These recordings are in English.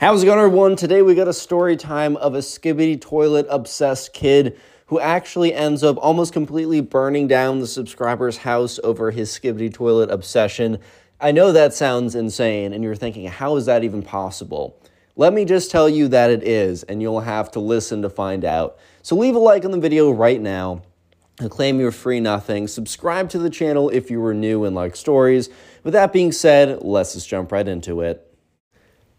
How's it going, everyone? Today we got a story time of a skibidi toilet obsessed kid who actually ends up almost completely burning down the subscriber's house over his skibidi toilet obsession. I know that sounds insane, and you're thinking, how is that even possible? Let me just tell you that it is, and you'll have to listen to find out. So leave a like on the video right now. Claim your free nothing. Subscribe to the channel if you were new and like stories. With that being said, let's just jump right into it.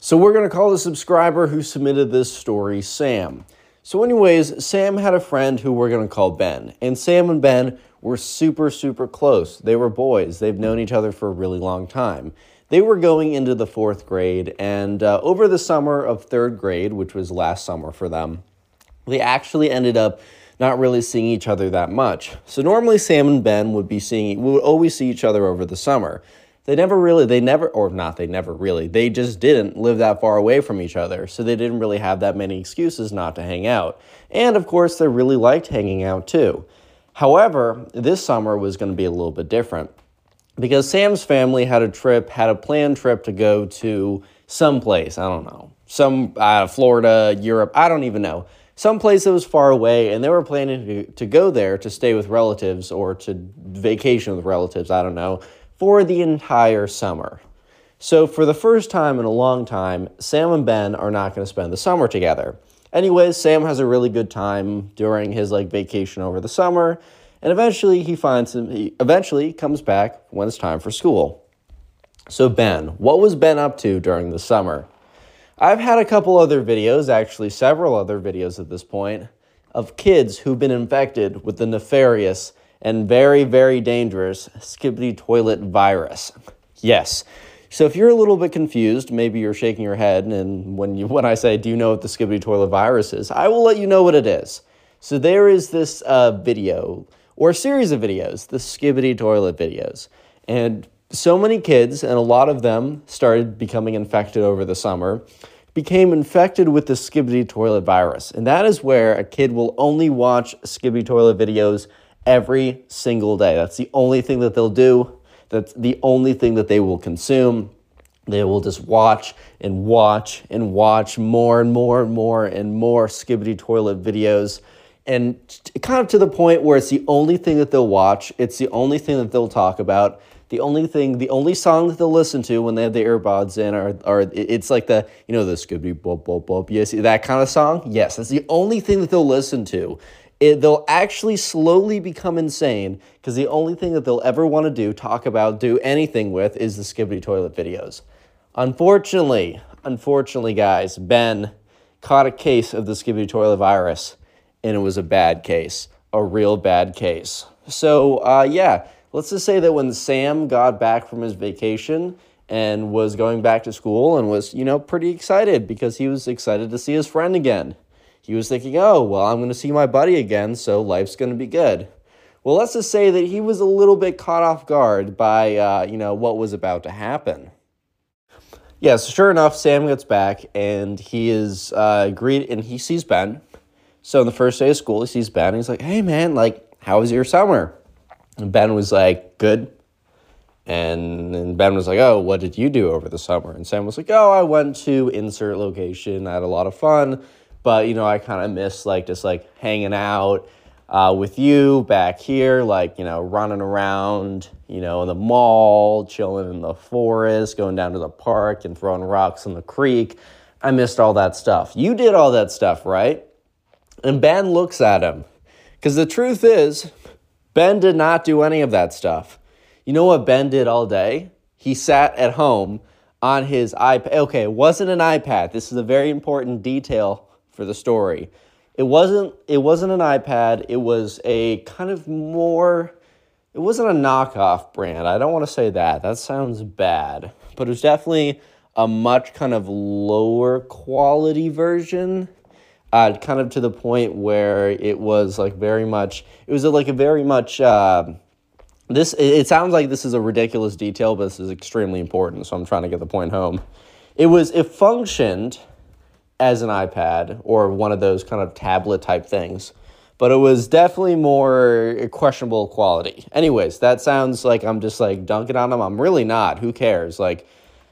So we're going to call the subscriber who submitted this story Sam. So, anyways, Sam had a friend who we're going to call Ben. And Sam and Ben were super, super close. They were boys, they've known each other for a really long time. They were going into the fourth grade, and uh, over the summer of third grade, which was last summer for them, they actually ended up not really seeing each other that much. So normally Sam and Ben would be seeing we would always see each other over the summer they never really they never or not they never really they just didn't live that far away from each other. So they didn't really have that many excuses not to hang out. And of course they really liked hanging out too. However this summer was going to be a little bit different because sam's family had a trip had a planned trip to go to some place i don't know some uh, florida europe i don't even know some place that was far away. And they were planning to, to go there to stay with relatives or to vacation with relatives i don't know for the entire summer. So, for the first time in a long time, Sam and Ben are not going to spend the summer together. Anyways, Sam has a really good time during his like vacation over the summer, and eventually he finds him he eventually comes back when it's time for school. So, Ben, what was Ben up to during the summer? I've had a couple other videos, actually several other videos at this point, of kids who've been infected with the nefarious and very, very dangerous skibidi toilet virus. Yes. So if you're a little bit confused, maybe you're shaking your head, and when you when I say, "Do you know what the skibidi toilet virus is?" I will let you know what it is. So there is this uh, video or a series of videos, the skibidi toilet videos, and so many kids, and a lot of them started becoming infected over the summer, became infected with the skibidi toilet virus, and that is where a kid will only watch skibidi toilet videos every single day. That's the only thing that they'll do. That's the only thing that they will consume. They will just watch and watch and watch more and more and more and more skibidi toilet videos. And kind of to the point where it's the only thing that they'll watch, it's the only thing that they'll talk about. The only thing, the only song that they'll listen to when they have the earbuds in are, are it's like the, you know, the skibidi bop bop bop, yes, that kind of song. Yes, that's the only thing that they'll listen to it, they'll actually slowly become insane because the only thing that they'll ever want to do, talk about, do anything with is the skibidi toilet videos. Unfortunately, unfortunately, guys, Ben caught a case of the skibidi toilet virus, and it was a bad case, a real bad case. So, uh, yeah, let's just say that when Sam got back from his vacation and was going back to school and was, you know, pretty excited because he was excited to see his friend again he was thinking, oh, well, I'm going to see my buddy again, so life's going to be good. Well, let's just say that he was a little bit caught off guard by, uh, you know, what was about to happen. Yeah, sure enough, Sam gets back and he is uh, greet and he sees Ben. So on the first day of school, he sees Ben and he's like, "Hey, man, like, how was your summer?" And Ben was like, "Good." And, and Ben was like, "Oh, what did you do over the summer?" And Sam was like, "Oh, I went to insert location. I had a lot of fun." But you know i kind of miss like just like hanging out uh, with you back here, like, you know, running around, you know, in the mall, chilling in the forest, going down to the park and throwing rocks in the creek. I missed all that stuff. You did all that stuff, right? And Ben looks at him. Because the truth is, Ben did not do any of that stuff. You know what Ben did all day? He sat at home on his iPad. Okay, it wasn't an iPad. This is a very important detail for the story. It wasn't it wasn't an iPad. It was a kind of more it wasn't a knockoff brand. I don't want to say that. That sounds bad. But it was definitely a much kind of lower quality version. Uh, kind of to the point where it was like very much it was like a very much uh, this it sounds like this is a ridiculous detail but this is extremely important so i'm trying to get the point home it was it functioned as an iPad or one of those kind of tablet type things. But it was definitely more questionable quality. Anyways, that sounds like I'm just like dunking on them. I'm really not. Who cares? Like,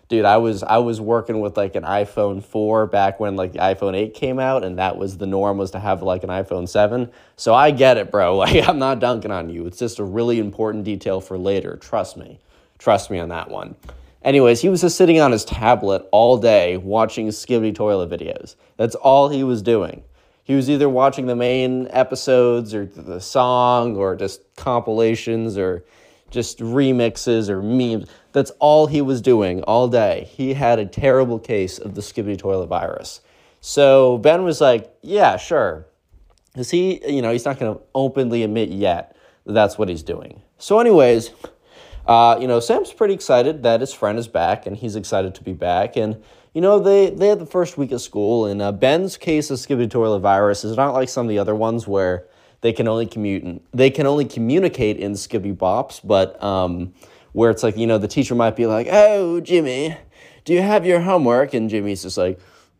dude, I was I was working with like an iPhone 4 back when like the iPhone 8 came out and that was the norm was to have like an iPhone 7. So I get it, bro. Like I'm not dunking on you. It's just a really important detail for later. Trust me. Trust me on that one. Anyways, he was just sitting on his tablet all day watching Skibidi Toilet videos. That's all he was doing. He was either watching the main episodes or the song or just compilations or just remixes or memes. That's all he was doing all day. He had a terrible case of the Skibidi Toilet virus. So Ben was like, yeah, sure. Because he, you know, he's not going to openly admit yet that that's what he's doing. So, anyways, uh, you know, Sam's pretty excited that his friend is back, and he's excited to be back. And you know, they they had the first week of school, and uh, Ben's case of Skibidi virus is not like some of the other ones where they can only commute they can only communicate in Skibidi Bops, but um, where it's like you know the teacher might be like, "Oh, Jimmy, do you have your homework?" And Jimmy's just like,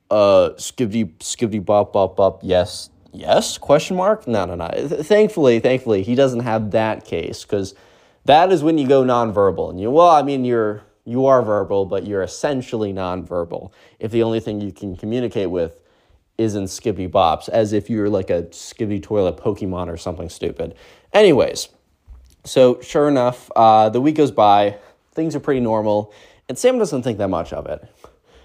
"Uh, Skibidi Skibidi Bop Bop Bop, yes." Yes? Question mark? No, no, no. Thankfully, thankfully, he doesn't have that case because that is when you go nonverbal. And you, well, I mean, you're you are verbal, but you're essentially nonverbal. If the only thing you can communicate with is in Skibidi Bops, as if you're like a Skibidi Toilet Pokemon or something stupid. Anyways, so sure enough, uh, the week goes by, things are pretty normal, and Sam doesn't think that much of it.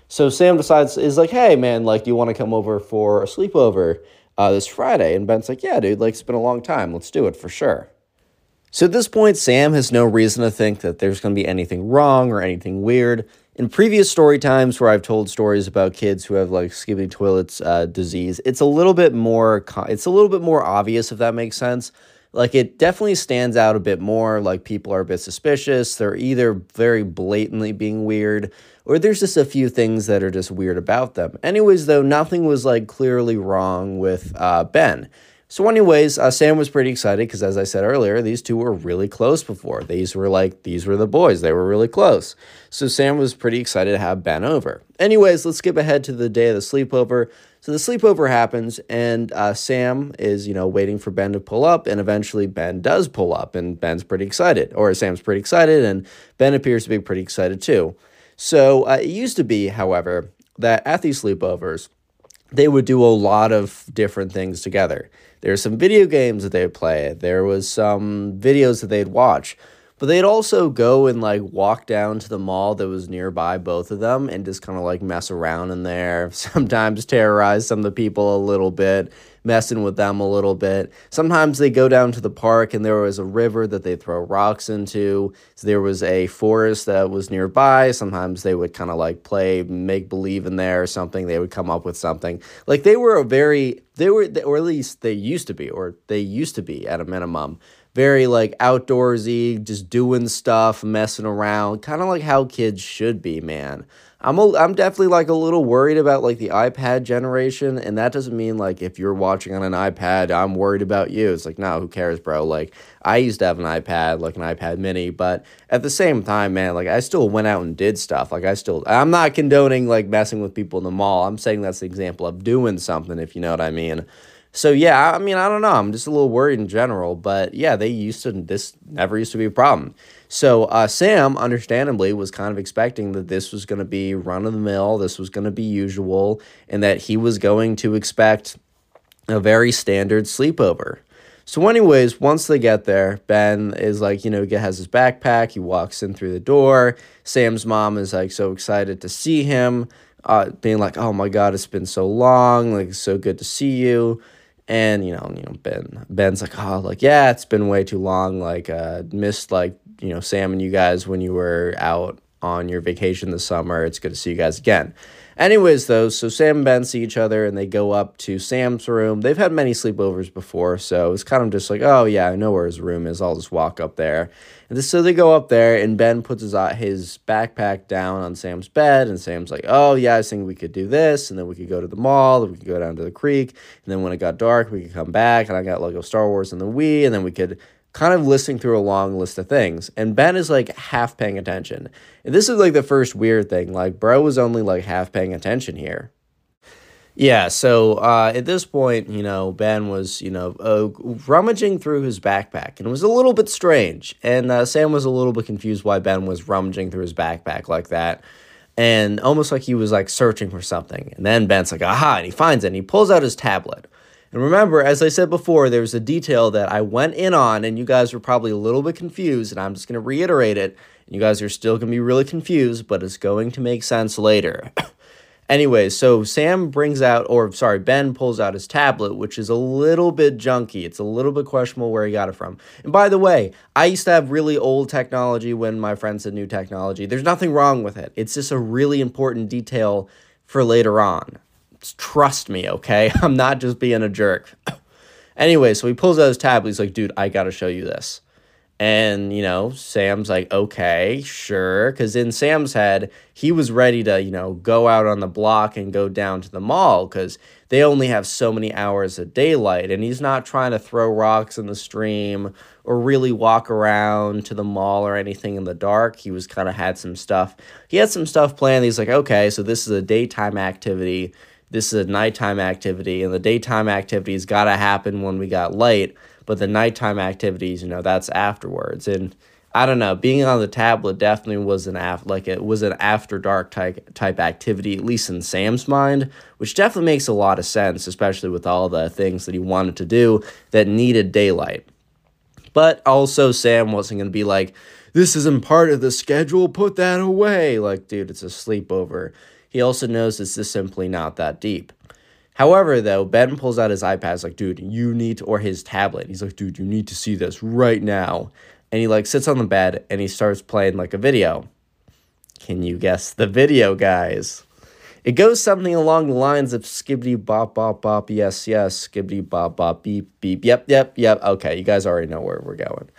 So Sam decides, is like, hey man, like, do you want to come over for a sleepover uh, this Friday? And Ben's like, yeah, dude, like, it's been a long time. Let's do it for sure. So at this point, Sam has no reason to think that there's going to be anything wrong or anything weird. In previous story times where I've told stories about kids who have like skibidi toilets uh, disease, it's a little bit more it's a little bit more obvious if that makes sense. Like it definitely stands out a bit more. Like people are a bit suspicious. They're either very blatantly being weird, or there's just a few things that are just weird about them. Anyways, though, nothing was like clearly wrong with uh, Ben. So, anyways, uh, Sam was pretty excited because, as I said earlier, these two were really close before. These were like, these were the boys. They were really close. So, Sam was pretty excited to have Ben over. Anyways, let's skip ahead to the day of the sleepover. So, the sleepover happens, and uh, Sam is, you know, waiting for Ben to pull up, and eventually Ben does pull up, and Ben's pretty excited, or Sam's pretty excited, and Ben appears to be pretty excited too. So, uh, it used to be, however, that at these sleepovers, they would do a lot of different things together. There were some video games that they would play. There was some videos that they'd watch. But they'd also go and like walk down to the mall that was nearby both of them and just kind of like mess around in there. Sometimes terrorize some of the people a little bit, messing with them a little bit. Sometimes they go down to the park and there was a river that they throw rocks into. So there was a forest that was nearby. Sometimes they would kind of like play make believe in there or something. They would come up with something. Like they were a very they were or at least they used to be or they used to be at a minimum very like outdoorsy, just doing stuff, messing around, kind of like how kids should be, man. I'm a, I'm definitely like a little worried about like the iPad generation, and that doesn't mean like if you're watching on an iPad, I'm worried about you. It's like no, who cares, bro? Like I used to have an iPad, like an iPad Mini, but at the same time, man, like I still went out and did stuff. Like I still, I'm not condoning like messing with people in the mall. I'm saying that's the example of doing something, if you know what I mean. So yeah, I mean, I don't know. I'm just a little worried in general, but yeah, they used to. This never used to be a problem. So uh, Sam, understandably, was kind of expecting that this was going to be run of the mill. This was going to be usual, and that he was going to expect a very standard sleepover. So, anyways, once they get there, Ben is like, you know, he has his backpack. He walks in through the door. Sam's mom is like so excited to see him, uh, being like, "Oh my God, it's been so long. Like, it's so good to see you." And you know, you know, Ben Ben's like, "Oh, like yeah, it's been way too long. Like, uh, missed like you know Sam and you guys when you were out on your vacation this summer. It's good to see you guys again." Anyways, though, so Sam and Ben see each other and they go up to Sam's room. They've had many sleepovers before, so it's kind of just like, oh, yeah, I know where his room is. I'll just walk up there. And so they go up there, and Ben puts his, uh, his backpack down on Sam's bed, and Sam's like, oh, yeah, I thinking we could do this, and then we could go to the mall, and we could go down to the creek, and then when it got dark, we could come back, and I got Lego Star Wars and the Wii, and then we could kind of listening through a long list of things. And Ben is like half paying attention. And this is like the first weird thing. Like, bro was only like half paying attention here. Yeah, so uh, at this point, you know, Ben was, you know, uh, rummaging through his backpack, and it was a little bit strange. And uh, Sam was a little bit confused why Ben was rummaging through his backpack like that, and almost like he was like searching for something. And then Ben's like, aha, and he finds it, and he pulls out his tablet. And remember, as I said before, there's a detail that I went in on, and you guys were probably a little bit confused, and I'm just going to reiterate it. And You guys are still going to be really confused, but it's going to make sense later. anyway, so Sam brings out, or sorry, Ben pulls out his tablet, which is a little bit junky. It's a little bit questionable where he got it from. And by the way, I used to have really old technology when my friends had new technology. There's nothing wrong with it, it's just a really important detail for later on. Trust me, okay? I'm not just being a jerk. anyway, so he pulls out his tablet. He's like, dude, I got to show you this. And, you know, Sam's like, okay, sure. Because in Sam's head, he was ready to, you know, go out on the block and go down to the mall because they only have so many hours of daylight. And he's not trying to throw rocks in the stream or really walk around to the mall or anything in the dark. He was kind of had some stuff. He had some stuff planned. He's like, okay, so this is a daytime activity this is a nighttime activity, and the daytime activities got to happen when we got light, but the nighttime activities, you know, that's afterwards. And I don't know, being on the tablet definitely was an af- like it was an after dark type type activity, at least in Sam's mind, which definitely makes a lot of sense, especially with all the things that he wanted to do that needed daylight. But also, Sam wasn't going to be like, this isn't part of the schedule, put that away. Like, dude, it's a sleepover. He also knows this is simply not that deep. However, though, Ben pulls out his iPad. He's like, dude, you need to, or his tablet. He's like, dude, you need to see this right now. And he like sits on the bed and he starts playing like a video. Can you guess the video, guys? It goes something along the lines of skibidi bop bop bop, yes, yes, skibidi bop bop beep beep. Yep, yep, yep. Okay, you guys already know where we're going.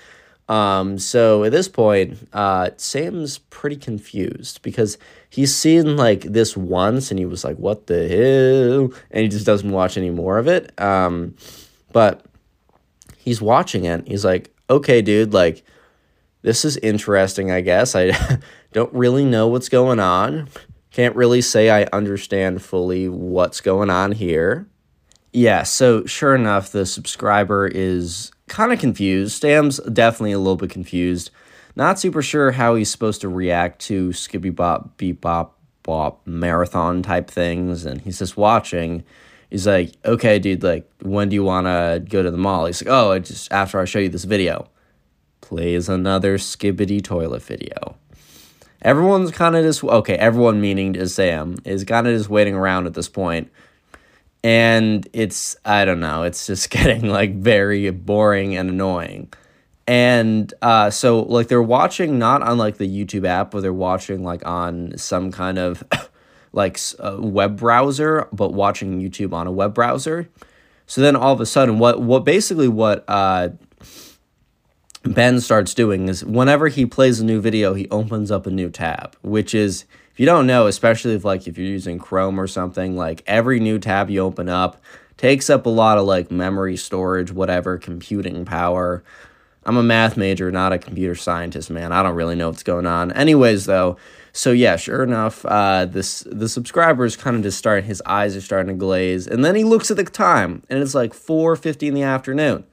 Um, so at this point, uh, Sam's pretty confused because he's seen like this once and he was like, what the hell? And he just doesn't watch any more of it. Um, but he's watching it. He's like, okay, dude, like, this is interesting, I guess. I don't really know what's going on. Can't really say I understand fully what's going on here. Yeah, so sure enough, the subscriber is kind of confused. Sam's definitely a little bit confused. Not super sure how he's supposed to react to Skippy Bop, Bop, Bop marathon type things. And he's just watching. He's like, okay, dude, like, when do you want to go to the mall? He's like, oh, I just after I show you this video. Plays another Skibidi toilet video. Everyone's kind of just, okay, everyone meaning to Sam is kind of just waiting around at this point and it's i don't know it's just getting like very boring and annoying. And uh, so like they're watching not on like the youtube app but they're watching like on some kind of like web browser but watching youtube on a web browser. So then all of a sudden what what basically what uh, ben starts doing is whenever he plays a new video he opens up a new tab which is if you don't know, especially if like if you're using Chrome or something, like every new tab you open up takes up a lot of like memory storage, whatever, computing power. I'm a math major, not a computer scientist, man. I don't really know what's going on. Anyways, though, so yeah, sure enough, uh, this the subscriber is kind of just starting. His eyes are starting to glaze, and then he looks at the time, and it's like 4:50 in the afternoon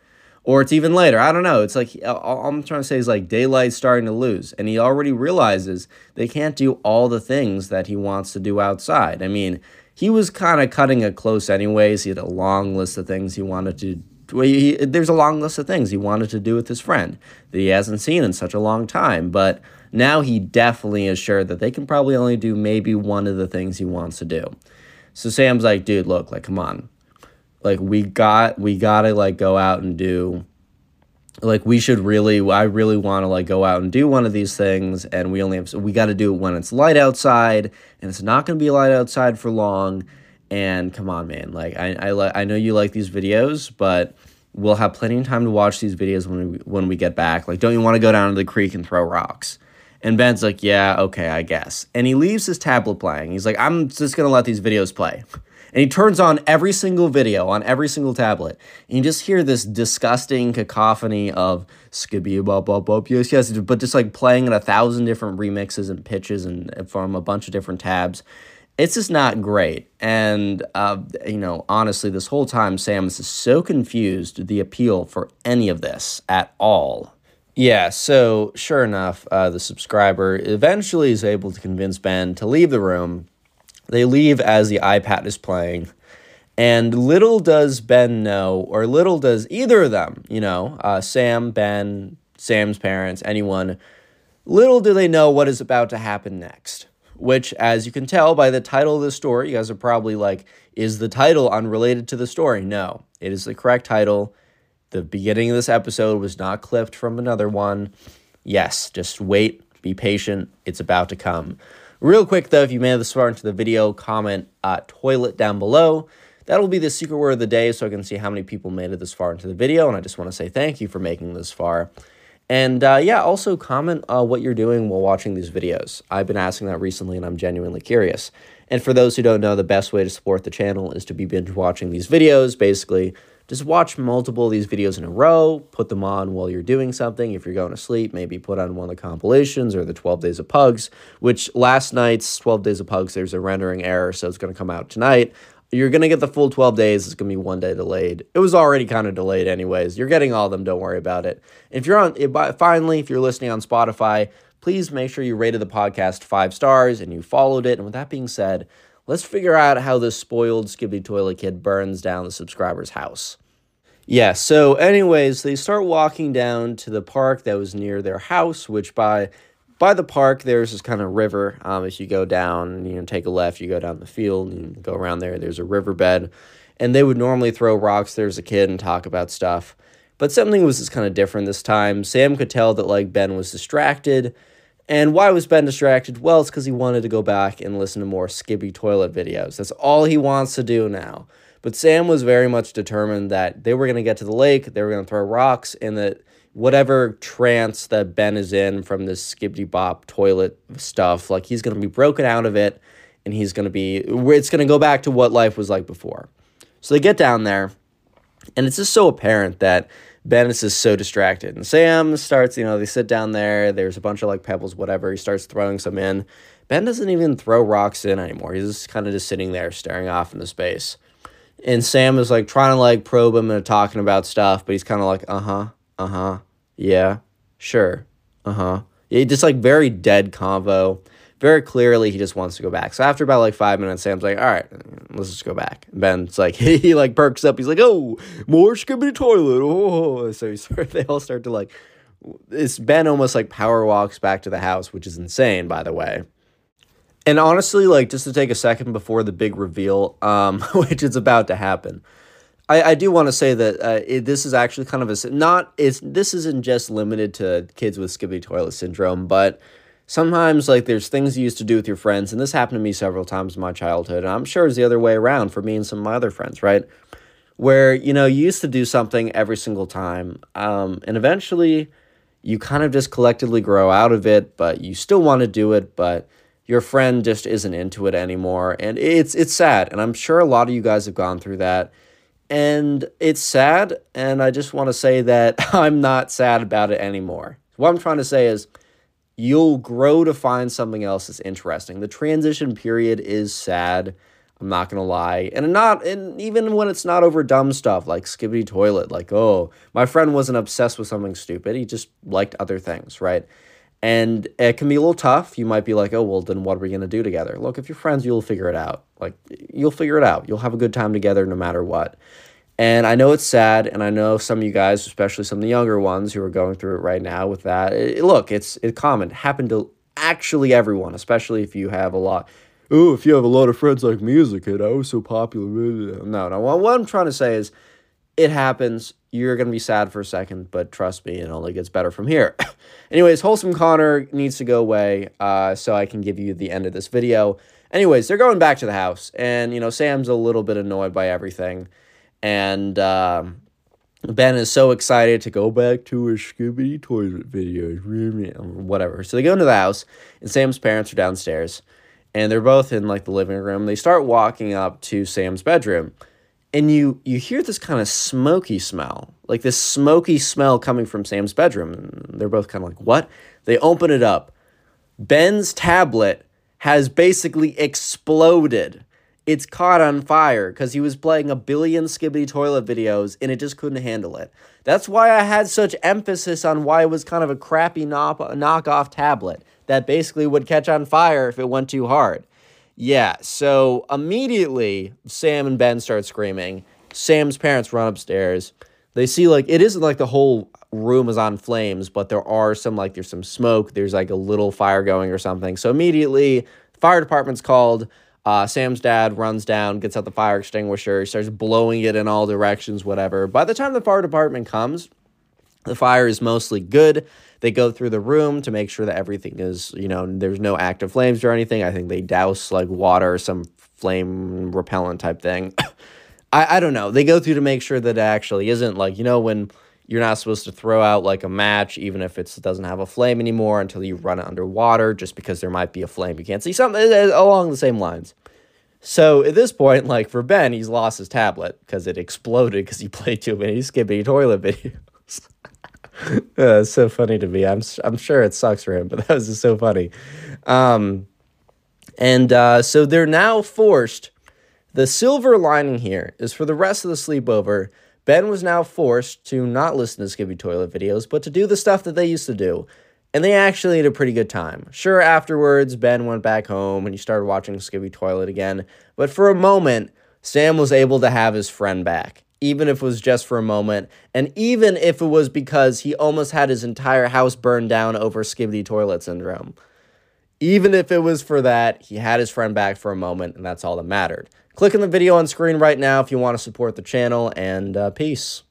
or it's even later. I don't know. It's like all I'm trying to say is like daylight's starting to lose, and he already realizes they can't do all the things that he wants to do outside. I mean, he was kind of cutting it close anyways. He had a long list of things he wanted to he, there's a long list of things he wanted to do with his friend that he hasn't seen in such a long time. But now he definitely is sure that they can probably only do maybe one of the things he wants to do. So Sam's like, dude, look, like, come on. Like, we got, we gotta, like, go out and do, like, we should really, I really wanna, like, go out and do one of these things. And we only have, we gotta do it when it's light outside. And it's not gonna be light outside for long. And come on, man. Like, I, I, I know you like these videos, but we'll have plenty of time to watch these videos when we, when we get back. Like, don't you wanna go down to the creek and throw rocks? And Ben's like, yeah, okay, I guess. And he leaves his tablet playing. He's like, I'm just going to let these videos play. And he turns on every single video on every single tablet. And you just hear this disgusting cacophony of skibby bop bop bop yes yes, but just like playing in a thousand different remixes and pitches and from a bunch of different tabs. It's just not great. And uh, you know, honestly, this whole time Sam is so confused the appeal for any of this at all. Yeah, so sure enough, uh, the subscriber eventually is able to convince Ben to leave the room. They leave as the iPad is playing. And little does Ben know, or little does either of them, you know, uh, Sam, Ben, Sam's parents, anyone, little do they know what is about to happen next. Which, as you can tell by the title of the story, you guys are probably like, is the title unrelated to the story? No, it is the correct title. The beginning of this episode was not clipped from another one. Yes, just wait, be patient. It's about to come. Real quick though, if you made it this far into the video, comment uh, toilet down below. That'll be the secret word of the day so I can see how many people made it this far into the video. And I just want to say thank you for making this far. And uh, yeah, also comment uh, what you're doing while watching these videos. I've been asking that recently and I'm genuinely curious. And for those who don't know, the best way to support the channel is to be binge watching these videos. Basically, just watch multiple of these videos in a row, put them on while you're doing something. If you're going to sleep, maybe put on one of the compilations or the 12 Days of Pugs, which last night's 12 Days of Pugs, there's a rendering error, so it's going to come out tonight. You're going to get the full 12 days. It's going to be one day delayed. It was already kind of delayed, anyways. You're getting all of them. Don't worry about it. If you're on, if, finally, if you're listening on Spotify, please make sure you rated the podcast five stars and you followed it. And with that being said, let's figure out how this spoiled Skibidi Toilet Kid burns down the subscriber's house. Yeah, so anyways, they start walking down to the park that was near their house, which by by the park there's this kind of river. Um, if you go down, you know, take a left, you go down the field and go around there, there's a riverbed. And they would normally throw rocks there as a kid and talk about stuff. But something was just kind of different this time. Sam could tell that like Ben was distracted. And why was Ben distracted? Well, it's because he wanted to go back and listen to more Skibby toilet videos. That's all he wants to do now. But Sam was very much determined that they were going to get to the lake, they were going to throw rocks, and that whatever trance that Ben is in from this skibidi bop toilet stuff, like he's going to be broken out of it and he's going to be, it's going to go back to what life was like before. So they get down there, and it's just so apparent that Ben is just so distracted. And Sam starts, you know, they sit down there, there's a bunch of like pebbles, whatever. He starts throwing some in. Ben doesn't even throw rocks in anymore. He's just kind of just sitting there staring off into space and Sam is like trying to like probe him and talking about stuff, but he's kind of like, uh huh, uh huh, yeah, sure, uh huh. Yeah, just like very dead convo. Very clearly, he just wants to go back. So after about like five minutes, Sam's like, "All right, let's just go back." Ben's like, he like perks up. He's like, "Oh, more skibidi toilet." Oh, so he start, they all start to like. It's Ben almost like power walks back to the house, which is insane, by the way. And honestly, like just to take a second before the big reveal, um, which is about to happen, I, I do want to say that uh, it, this is actually kind of a not it's this isn't just limited to kids with skibidi toilet syndrome, but sometimes like there's things you used to do with your friends, and this happened to me several times in my childhood, and I'm sure it's the other way around for me and some of my other friends, right? Where you know you used to do something every single time, um, and eventually you kind of just collectively grow out of it, but you still want to do it, but your friend just isn't into it anymore. And it's it's sad. And i'm sure a lot of you guys have gone through that. And it's sad. And i just want to say that i'm not sad about it anymore. What i'm trying to say is you'll grow to find something else that's interesting. The transition period is sad. I'm not gonna lie. And not and even when it's not over dumb stuff like skibidi toilet like oh my friend wasn't obsessed with something stupid. He just liked other things right and it can be a little tough. You might be like, oh, well, then what are we going to do together? Look, if you're friends, you'll figure it out. Like, you'll figure it out. You'll have a good time together no matter what. And I know it's sad, and I know some of you guys, especially some of the younger ones who are going through it right now with that. It, look, it's it's common. It happened to actually everyone, especially if you have a lot. Oh, if you have a lot of friends like a kid, I was so popular. No, no. What I'm trying to say is, it happens. You're gonna be sad for a second, but trust me, it only gets better from here. Anyways, wholesome Connor needs to go away, uh, so I can give you the end of this video. Anyways, they're going back to the house, and you know Sam's a little bit annoyed by everything, and. Um, Ben is so excited to go back to his Skibidi Toilet videos, whatever. So they go into the house, and Sam's parents are downstairs, and they're both in like the living room. They start walking up to Sam's bedroom, and you you hear this kind of smoky smell, like this smoky smell coming from Sam's bedroom. And they're both kind of like, "What?" They open it up. Ben's tablet has basically exploded it's caught on fire because he was playing a billion Skibidi Toilet videos and it just couldn't handle it. That's why I had such emphasis on why it was kind of a crappy knock- knockoff tablet that basically would catch on fire if it went too hard. Yeah, so immediately Sam and Ben start screaming. Sam's parents run upstairs. They see like it isn't like the whole room is on flames, but there are some like there's some smoke, there's like a little fire going or something. So immediately fire department's called. Uh, Sam's dad runs down, gets out the fire extinguisher, starts blowing it in all directions, whatever. By the time the fire department comes, the fire is mostly good. They go through the room to make sure that everything is, you know, there's no active flames or anything. I think they douse like water, some flame repellent type thing. I, I don't know. They go through to make sure that it actually isn't like, you know, when you're not supposed to throw out like a match, even if it doesn't have a flame anymore, until you run it underwater, just because there might be a flame. You can't see something uh, uh, along the same lines. So at this point, like for Ben, he's lost his tablet because it exploded because he played too many Skippy Toilet videos. uh, so funny to me. I'm I'm sure it sucks for him, but that was just so funny. Um, and uh, so they're now forced. The silver lining here is for the rest of the sleepover Ben was now forced to not listen to Skippy Toilet videos, but to do the stuff that they used to do. And they actually had a pretty good time. Sure, afterwards, Ben went back home and he started watching Skippy Toilet again. But for a moment, Sam was able to have his friend back, even if it was just for a moment. And even if it was because he almost had his entire house burned down over Skibidi Toilet syndrome. Even if it was for that, he had his friend back for a moment, and that's all that mattered. Click on the video on screen right now if you want to support the channel, and uh, peace.